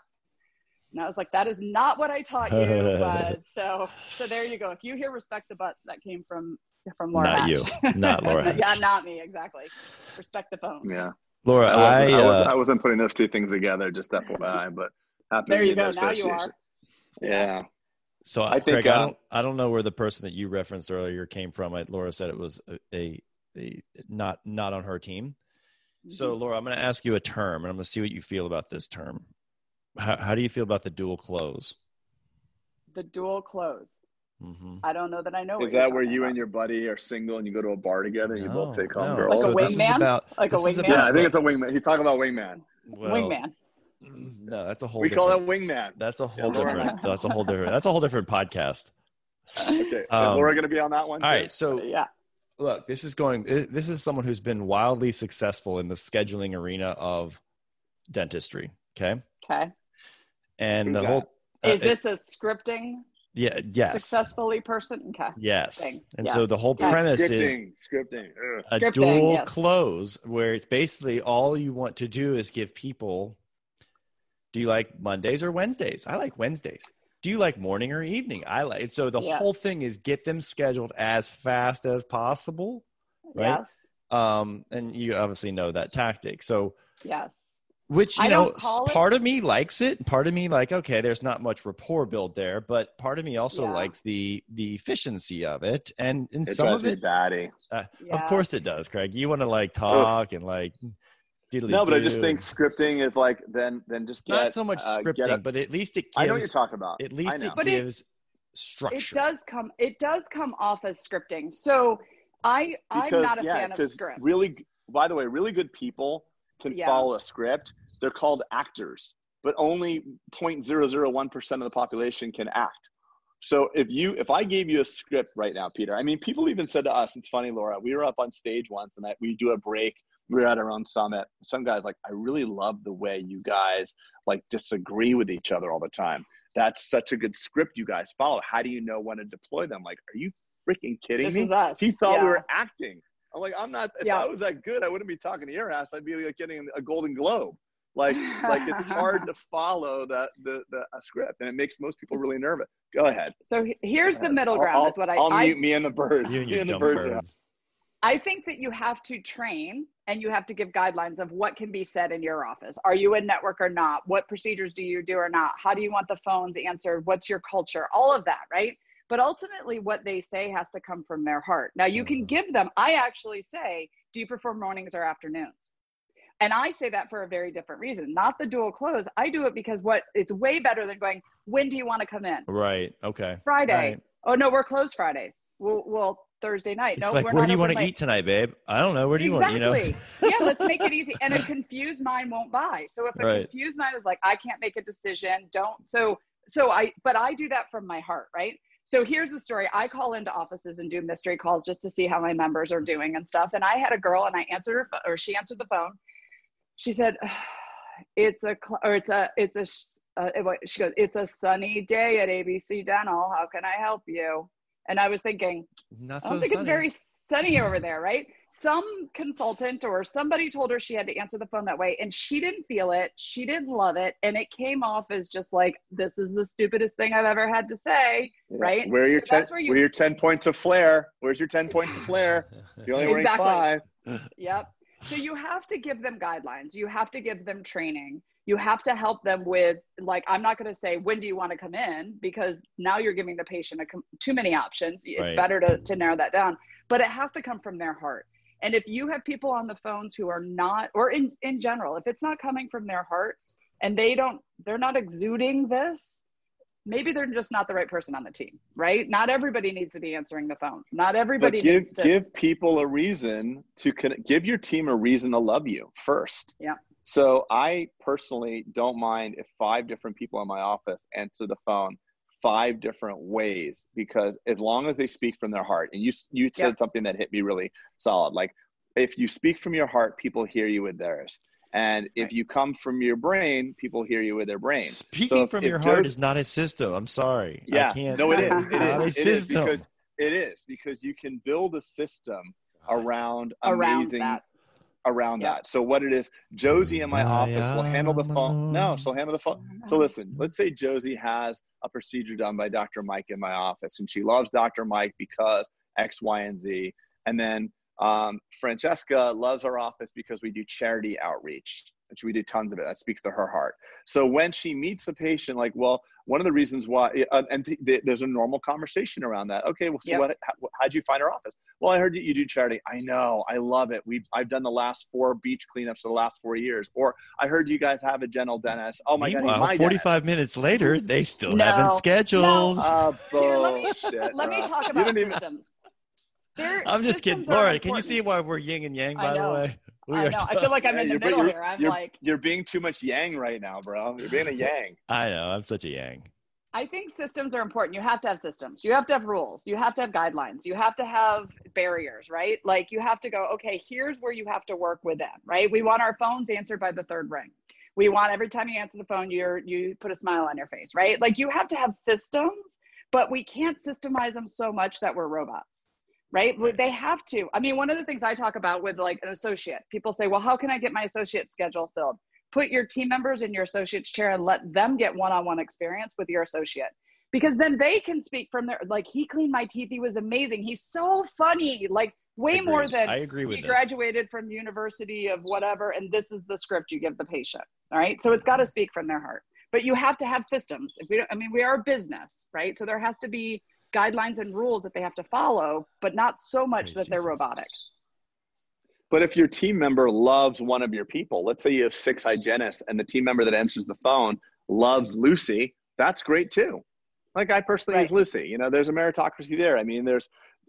And I was like, "That is not what I taught you." (laughs) but so so there you go. If you hear respect the butts, that came from from Laura. not Hatch. you not (laughs) laura yeah, not me exactly. Respect the phone. Yeah, laura I wasn't, i, I, wasn't, uh, I wasn't putting those two things together. Just FYI, but happy There to you be in go. the Now you are. Yeah. So I I think, Craig, I uh, don't I don't know where the person that you referenced earlier came from. I, Laura said it was a, a, a not not on her team. So Mm-hmm. Laura, I'm going to ask you a term, and I'm going to see what you feel about this term. How, how do you feel about the dual close? the dual close. hmm I don't know that I know. Is that where you about. and your buddy are single and you go to a bar together and you both take home no. girls? Like a So this is wingman? about- Like a wingman? about- yeah, I think it's a wingman. He's talking about wingman. well, wingman? No, that's a whole. We call that wingman. That's a whole Laura. different. That's a whole different. That's a whole different podcast. (laughs) Okay. Um, Is Laura going to be on that one? All too? right, so Yeah. look, this is going. This is someone who's been wildly successful in the scheduling arena of dentistry. Okay, Okay. and Who's the that? whole. uh, Is it- this a scripting yeah? Yes. successfully person? Okay. Yes. thing? And Yeah. so the whole Yeah. premise is Scripting. Scripting. Ugh. a Scripting, dual yes. close where it's basically all you want to do is give people do you like mondays or wednesdays i like wednesdays do you like morning or evening i like so the Yeah. whole thing is get them scheduled as fast as possible Right. Yes. um and you obviously know that tactic so Yes. which you I know don't call s- it- part of me likes it part of me like okay there's not much rapport build there but part of me also Yeah. likes the the efficiency of it and in It some of it batty. of Yeah. course it does, Craig. You want to like talk and like diddly No, but I just think scripting is like then then just not so much uh, scripting, a- but at least it gives I know what you're talking about. at least it But it- gives It structure. does come. It does come off as scripting. So I I'm not a yeah, fan of 'cause script. Really, by the way, really good people can Yeah. follow a script. They're called actors, but only 0.001 percent of the population can act. So if you if I gave you a script right now, Peter, I mean, people even said to us, it's funny, Laura, we were up on stage once and I, we do a break. We were at our own summit. Some guys like, I really love the way you guys like disagree with each other all the time. That's such a good script you guys follow. How do you know when to deploy them? Like, are you freaking kidding This me? is us. He thought we were acting. I'm like, I'm not. If Yeah. I was that good, I wouldn't be talking to your ass. I'd be like getting a Golden Globe. Like, (laughs) like it's hard to follow that the, the a script, and it makes most people really nervous. Go ahead. So he- here's the middle ground. I'll, is what I I'll I, mute me and the birds. you and me and the dumb birds. are- birds. I think that you have to train and you have to give guidelines of what can be said in your office. Are you a network or not? What procedures do you do or not? How do you want the phones answered? What's your culture? All of that, right? But ultimately, what they say has to come from their heart. Now, you can Mhm. give them, I actually say, do you prefer mornings or afternoons? And I say that for a very different reason, not the dual close. I do it because what it's way better than going, when do you want to come in? Right. Okay. Friday. Right. Oh, no, we're closed Fridays. Well, well Thursday night. It's no, like, where do you want to eat tonight, babe? I don't know. Where do you want? You know. Exactly. (laughs) yeah, let's make it easy. And a confused mind won't buy. So if a Right. confused mind is like, I can't make a decision, don't. So, so I, but I do that from my heart, right? So here's the story. I call into offices and do mystery calls just to see how my members are doing and stuff. And I had a girl and I answered her, or she answered the phone. She said, (sighs) it's a, or it's a, it's a, uh, it she goes, it's a sunny day at ABC Dental. How can I help you? And I was thinking, Not I don't think sunny. it's very sunny over there, right? Some consultant or somebody told her she had to answer the phone that way, and she didn't feel it. She didn't love it, and it came off as just like, "This is the stupidest thing I've ever had to say." Right? Where are your So ten? where you- Where your ten points of flair? Where's your ten points of flair? (laughs) You're only wearing Exactly. five. Yep. So you have to give them guidelines. You have to give them training. You have to help them with, like, I'm not going to say, when do you want to come in? Because now you're giving the patient a com- too many options. It's Right. better to, to mm-hmm. narrow that down. But it has to come from their heart. And if you have people on the phones who are not, or in, in general, if it's not coming from their heart and they don't, they're not exuding this, maybe they're just not the right person on the team, right? Not everybody needs to be answering the phones. Not everybody But give needs to. give people a reason to con- give your team a reason to love you first. Yeah. So I personally don't mind if five different people in my office answer the phone five different ways because as long as they speak from their heart and you you said Yeah. something that hit me really solid like if you speak from your heart people hear you with theirs and if you come from your brain people hear you with their brain Speaking So if- from if your heart is not a system. I'm sorry. I yeah, can't. no, it is. It's (laughs) It not a is. It is because it is because you can build a system around Around amazing that. Around Yeah. that. So what it is, Josie in my office will handle the phone. No, she'll handle the phone. So listen, let's say Josie has a procedure done by Dr. Mike in my office, and she loves Dr. Mike because X, Y, and Z. And then um, Francesca loves our office because we do charity outreach. and we do tons of it. That speaks to her heart. So when she meets a patient, like, well, one of the reasons why, uh, and th- th- there's a normal conversation around that. Okay, well, so yep. what? How, how'd you find our office? Well, I heard you, you do charity. I know, I love it. We I've done the last four beach cleanups for the last four years. Or I heard you guys have a general dentist. Oh my Meanwhile, god, my 45 dentist. minutes later, they still No. haven't scheduled. No. Uh, Here, let me- bullshit, Let me talk about didn't even- I'm just kidding. systems Laura, can you see why we're yin and yang, by the way? We I are know. I feel like I'm Yeah, in the you're- middle you're- here. I'm you're, like, you're being too much yang right now, bro. You're being a yang. (laughs) I know. I'm such a yang. I think systems are important. You have to have systems. You have to have rules. You have to have guidelines. You have to have barriers, right? Like you have to go, okay, here's where you have to work with them, right? We want our phones answered by the third ring. We want every time you answer the phone, you're you put a smile on your face, right? Like you have to have systems, but we can't systemize them so much that we're robots. Right? But They have to. I mean, one of the things I talk about with like an associate, people say, well, how can I get my associate schedule filled? put your team members in your associate's chair and let them get one-on-one experience with your associate. Because then they can speak from their like he cleaned my teeth. He was amazing. He's so funny like way more than I agree with he this. graduated from university of whatever and this is the script you give the patient all right? So it's got to speak from their heart. But you have to have systems. If we don't i mean we are a business right? So there has to be guidelines and rules that they have to follow but not so much Praise that they're robotic But if your team member loves one of your people, let's say you have six hygienists and the team member that answers the phone loves Lucy, that's great too. Like I personally Right. use Lucy. You know, there's a meritocracy there. I mean, there's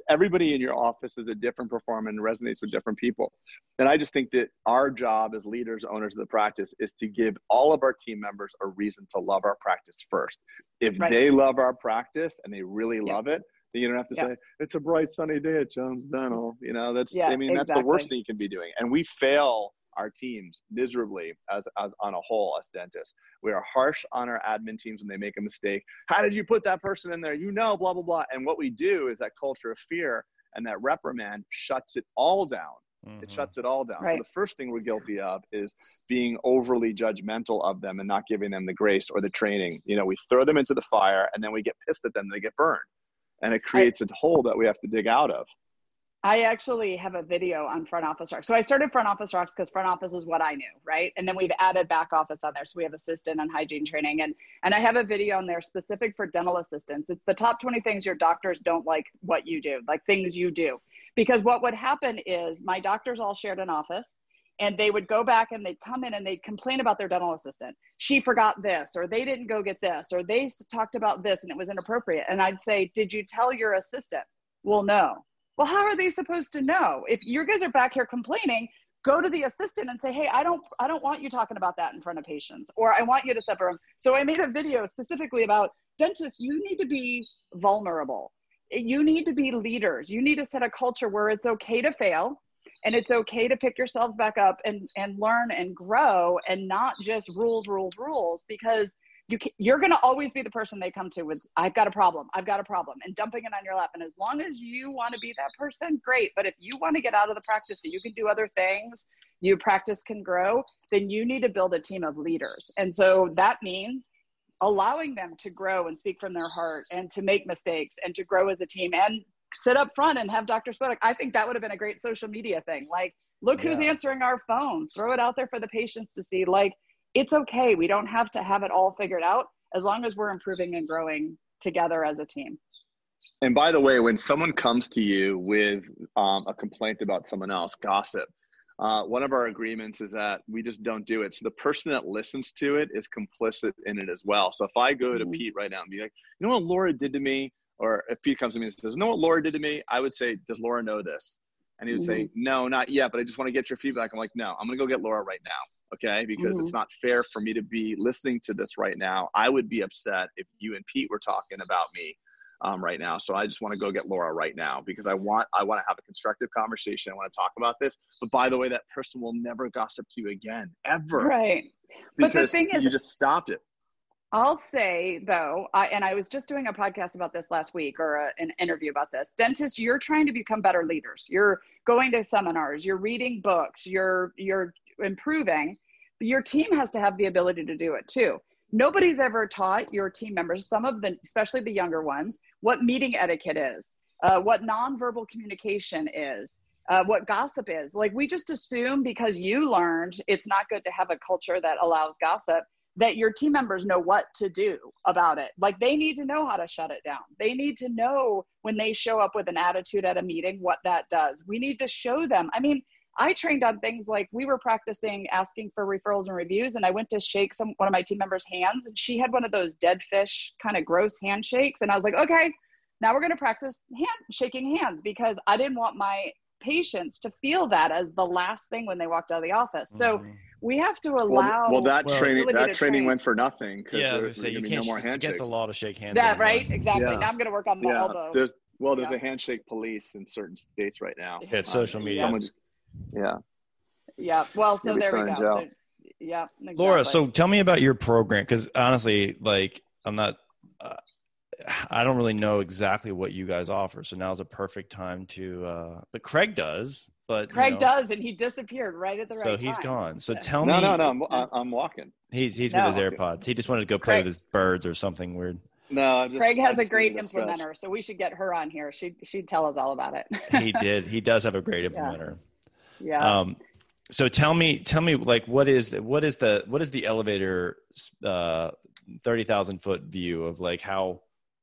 everybody in your office is a different performer and resonates with different people. And I just think that our job as leaders, owners of the practice, is to give all of our team members a reason to love our practice first. If Right. they love our practice and they really Yep. love it, then you don't have to Yep. say, it's a bright sunny day at Jones Dental. You know, that's, Yeah, I mean, that's the worst thing you can be doing. And we fail our teams miserably as, as on a whole as dentists. We are harsh on our admin teams when they make a mistake. How did you put that person in there? You know, blah, blah, blah. And what we do is that culture of fear and that reprimand shuts it all down. It Mhm. shuts it all down. Right. So the first thing we're guilty of is being overly judgmental of them and not giving them the grace or the training. You know, we throw them into the fire and then we get pissed at them, they get burned. And it creates a hole that we have to dig out of. I actually have a video on front office rocks. So I started front office rocks because front office is what I knew, right? And then we've added back office on there. So we have assistant and hygiene training. And and I have a video on there specific for dental assistants. It's the top 20 things your doctors don't like what you do, like things you do. Because what would happen is my doctors all shared an office and they would go back and they'd come in and they'd complain about their dental assistant. She forgot this, or they didn't go get this, or they talked about this and it was inappropriate. And I'd say, Did you tell your assistant? Well, no. Well, how are they supposed to know? If you guys are back here complaining, go to the assistant and say, "Hey, I don't, I don't want you talking about that in front of patients, or I want you to separate them." So I made a video specifically about dentists. You need to be vulnerable. You need to be leaders. You need to set a culture where it's okay to fail, and it's okay to pick yourselves back up and and learn and grow, and not just rules, rules, rules, because you can, you're going to always be the person they come to with i've got a problem i've got a problem and dumping it on your lap. And as long as you want to be that person great. But if you want to get out of the practice so you can do other things you practice can grow then you need to build a team of leaders. And so that means allowing them to grow and speak from their heart and to make mistakes and to grow as a team and sit up front and have dr Spodak. I think that would have been a great social media thing. Like look who's answering our phones. Throw it out there for the patients to see. Like it's okay. We don't have to have it all figured out as long as we're improving and growing together as a team. And by the way, when someone comes to you with um, a complaint about someone else, gossip, uh, one of our agreements is that we just don't do it. So the person that listens to it is complicit in it as well. So if I go to Mhm. Pete right now and be like, you know what Laura did to me? Or if Pete comes to me and says, you know what Laura did to me? I would say, does Laura know this? And he would say, no, not yet, but I just want to get your feedback. I'm like, no, I'm going to go get Laura right now. Okay. Because it's not fair for me to be listening to this right now. I would be upset if you and Pete were talking about me um, right now. So I just want to go get Laura right now because I want I want to have a constructive conversation. I want to talk about this. But by the way, that person will never gossip to you again, ever, Right. But the thing is- you just stopped it. I'll say though, I, and I was just doing a podcast about this last week or a, an interview about this. Dentists, you're trying to become better leaders. You're going to seminars, you're reading books, you're you're improving. But your team has to have the ability to do it too. Nobody's ever taught your team members, some of the, especially the younger ones, what meeting etiquette is, uh, what nonverbal communication is, uh, what gossip is. Like we just assume because you learned it's not good to have a culture that allows gossip that your team members know what to do about it. Like they need to know how to shut it down. They need to know when they show up with an attitude at a meeting what that does. We need to show them. I mean, I trained on things like we were practicing asking for referrals and reviews, and I went to shake some one of my team members' hands, and she had one of those dead fish kind of gross handshakes, and I was like, okay, now we're going to practice hand shaking hands because I didn't want my patients to feel that as the last thing when they walked out of the office. So Mhm. we have to allow Well, well that Well- training that training train. went for nothing because Yeah, I was gonna say you can't. no more it's against handshakes. the law to shake hands. that, anymore. right? Exactly. Yeah. Now I'm going to work on the Yeah, elbow. there's well, there's Yeah. a handshake police in certain states right now. Yeah, it's social media. Someone just, yeah. Yeah. Well, so there we go. So, yeah. Exactly. Laura, so tell me about your program because honestly, like I'm not, uh, I don't really know exactly what you guys offer. So now's a perfect time to, uh, but Craig does. But you Craig know, does, and he disappeared right at the So right he's time. gone. So tell No, me, no, no. I'm, I'm, I'm walking. he's he's No. with his AirPods. He just wanted to go play Craig- with his birds or something weird. No, I just, Craig I has a just great needed a stretch. implementer, so we should get her on here. She she'd tell us all about it. He did. He does have a great (laughs) Yeah. implementer. Yeah. Um, so tell me, tell me, like, what is the, what is the what is the elevator, uh, thirty thousand foot view of like how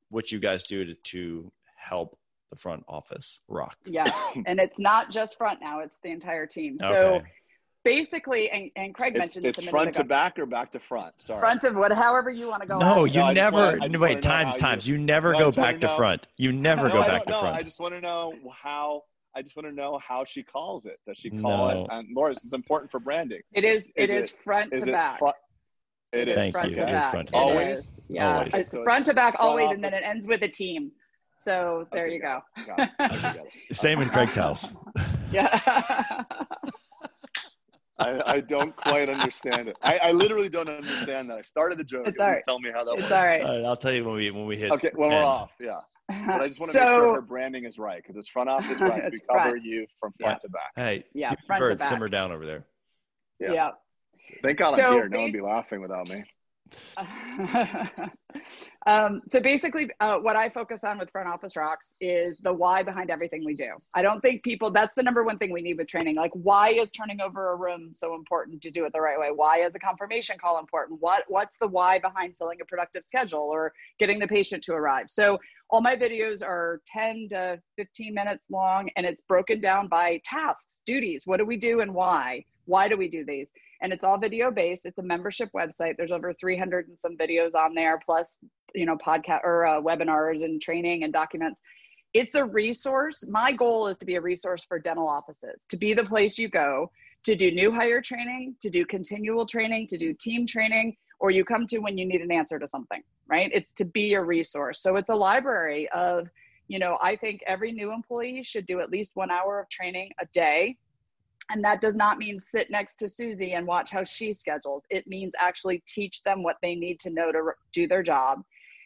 what you guys do to to help the front office rock? yeah. (coughs) And it's not just front now; it's the entire team. So Okay. basically, and, and Craig It's, mentioned it's this a front minute to back or back to front. Sorry. Front of what, however you want to go. No, at you No, never. wanna- I wait, wanna times, you- times. You never No, go just wanna back to know- front. You never no, go back to front. I just want to know how. I just want to know how she calls it. Does she call No. Um, it? And Laura, this is important for branding. It is. It Is is it- front Is to back. front? It is. Thank front you. to It is back. front to It back. Always? Yeah. Always. It's So front to back always, and then it ends with a team. So there Okay, you go. got it, got it. Got it. Same in Craig's house. Yeah. (laughs) I, I don't quite understand it. I, I literally don't understand that. I started the joke. It's and all you right. Tell me how that it's works. all right. All right, I'll tell you when we when we hit. Okay, when we're off, yeah. But I just want to make sure her branding is right because (laughs) it's front office right. We It's cover front. you from front to back. Hey, Yeah, keep your front to birds back. simmer down over there. Yeah. yeah. Thank God So I'm here. No one would be laughing without me. (laughs) um, so basically, uh, what I focus on with Front Office Rocks is the why behind everything we do. I don't think people, that's the number one thing we need with training. Like, why is turning over a room so important to do it the right way? Why is a confirmation call important? What What's the why behind filling a productive schedule or getting the patient to arrive? So, all my videos are 10 to 15 minutes long and it's broken down by tasks, duties. What do we do and why? Why do we do these? and it's all video based. It's a membership website. There's over 300 and some videos on there, plus you know podcast or uh, webinars and training and documents. It's a resource. My goal is to be a resource for dental offices, to be the place you go to do new hire training, to do continual training, to do team training, or you come to when you need an answer to something. Right? It's to be a resource. So it's a library of you know i think every new employee should do at least one hour of training a day and that does not mean sit next to Susie and watch how she schedules. It means actually teach them what they need to know to do their job.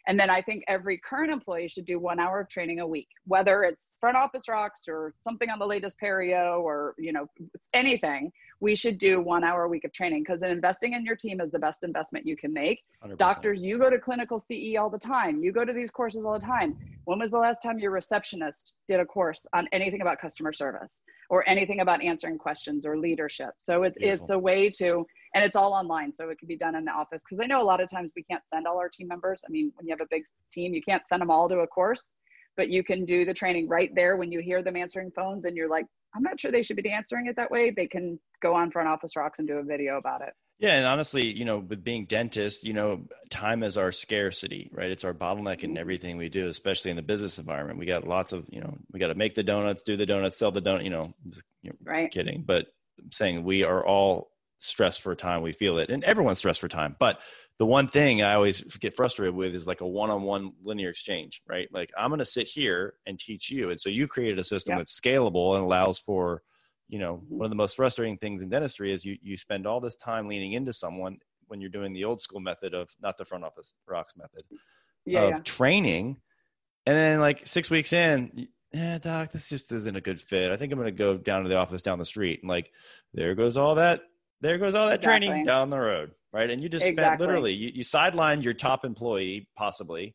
And then I think every current employee should do one hour of training a week, whether it's front office rocks or something on the latest Perio or, you know, anything. We should do one hour a week of training because investing in your team is the best investment you can make. 100%. Doctors, you go to clinical CE all the time. You go to these courses all the time. When was the last time your receptionist did a course on anything about customer service or anything about answering questions or leadership? So it's Beautiful. it's a way to, and it's all online, so it can be done in the office. Because I know a lot of times we can't send all our team members. I mean, when you have a big team, you can't send them all to a course, but you can do the training right there when you hear them answering phones, and you're like, I'm not sure they should be answering it that way. They can go on front office rocks and do a video about it. Yeah, and honestly, you know, with being dentists, you know, time is our scarcity, right? It's our bottleneck in mm-hmm. everything we do, especially in the business environment. We got lots of, you know, we got to make the donuts, do the donuts, sell the donut. You know, just, you know Right. kidding, but I'm saying we are all stressed for time. We feel it, and everyone's stressed for time. But the one thing I always get frustrated with is like a one-on-one linear exchange, right? Like I'm going to sit here and teach you, and so you created a system Yep. that's scalable and allows for you know one of the most frustrating things in dentistry is you you spend all this time leaning into someone when you're doing the old school method of not the front office rocks method Yeah. of yeah. training and then like six weeks in yeah doc this just isn't a good fit i think i'm going to go down to the office down the street and like there goes all that there goes all that training down the road right and you just spent literally you, you sidelined your top employee possibly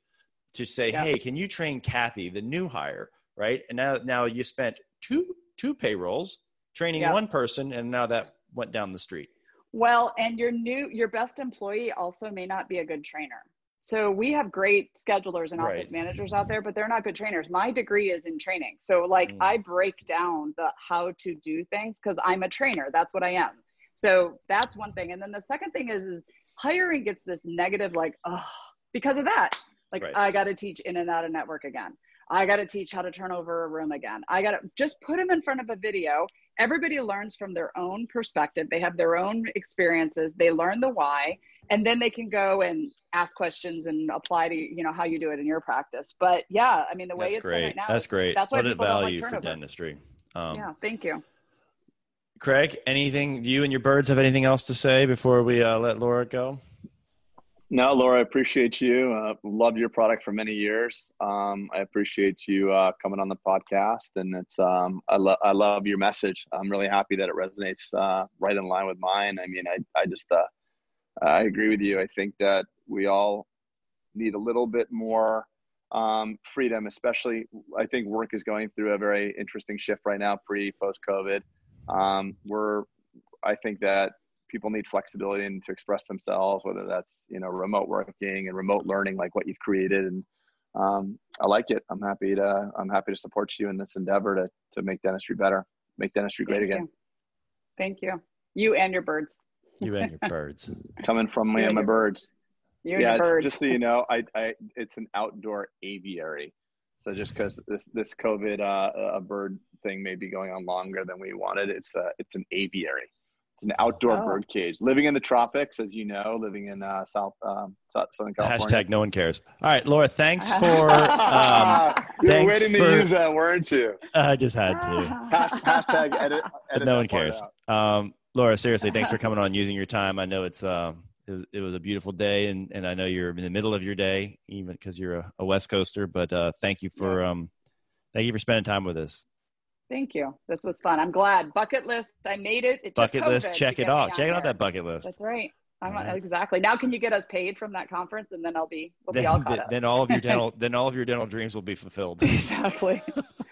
to say Yeah. hey can you train kathy the new hire right and now now you spent two two payrolls, training Yeah. one person, and now that went down the street. Well, and your new your best employee also may not be a good trainer. So we have great schedulers and office Right. managers out there, but they're not good trainers. My degree is in training. So like Mm. I break down the how to do things because I'm a trainer. That's what I am. So that's one thing. And then the second thing is, is hiring gets this negative like, oh, because of that. Like Right. I got to teach in and out of network again. I got to teach how to turn over a room again. I got to just put them in front of a video. Everybody learns from their own perspective. They have their own experiences. They learn the why, and then they can go and ask questions and apply to you know how you do it in your practice. But yeah, I mean the way That's it's done great. right now. That's great. that's why what a people don't like value for dentistry. Um, yeah, thank you. Craig, anything? You and your birds have anything else to say before we uh, let Laura go? No, Laura, I appreciate you. Uh, loved your product for many years. Um, I appreciate you uh, coming on the podcast, and it's um, I love I love your message. I'm really happy that it resonates uh, right in line with mine. I mean, I I just uh, I agree with you. I think that we all need a little bit more um, freedom, especially. I think work is going through a very interesting shift right now, pre post COVID. Um, we're I think that people need flexibility and to express themselves, whether that's you know remote working and remote learning, like what you've created. And um, I like it. I'm happy to I'm happy to support you in this endeavor to to make dentistry better, make dentistry great Thank again. you. Thank you. You and your birds. You and your (laughs) birds. Coming from me Yeah, and my your birds. You yeah, and birds. just so you know, I, I it's an outdoor aviary. So just because this this COVID uh, uh, bird thing may be going on longer than we wanted, it's uh, it's an aviary. It's an outdoor Oh. bird cage. Living in the tropics, as you know, living in uh, South um, Southern California. Hashtag no one cares. All right, Laura, thanks (laughs) for. Um, you were thanks waiting to use that, weren't you? I just had to. (laughs) Has- hashtag edit. Edit no one cares. Um, Laura, seriously, thanks for coming on, using your time. I know it's um, it was it was a beautiful day, and and I know you're in the middle of your day, even because you're a, a West Coaster. But uh, thank you for um, thank you for spending time with us. Thank you. This was fun. I'm glad. Bucket list. I made it. it Bucket list, check it off. Check it out that bucket list. That's right. Right. exactly. Now can you get us paid from that conference and then I'll be we'll be Then, all (laughs) caught then, up. then all of your (laughs) dental then all of your dental dreams will be fulfilled. (laughs) exactly.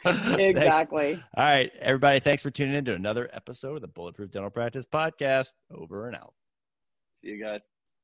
Thanks. exactly. All right, everybody. Thanks for tuning in to another episode of the Bulletproof Dental Practice Podcast. Over and out. See you guys.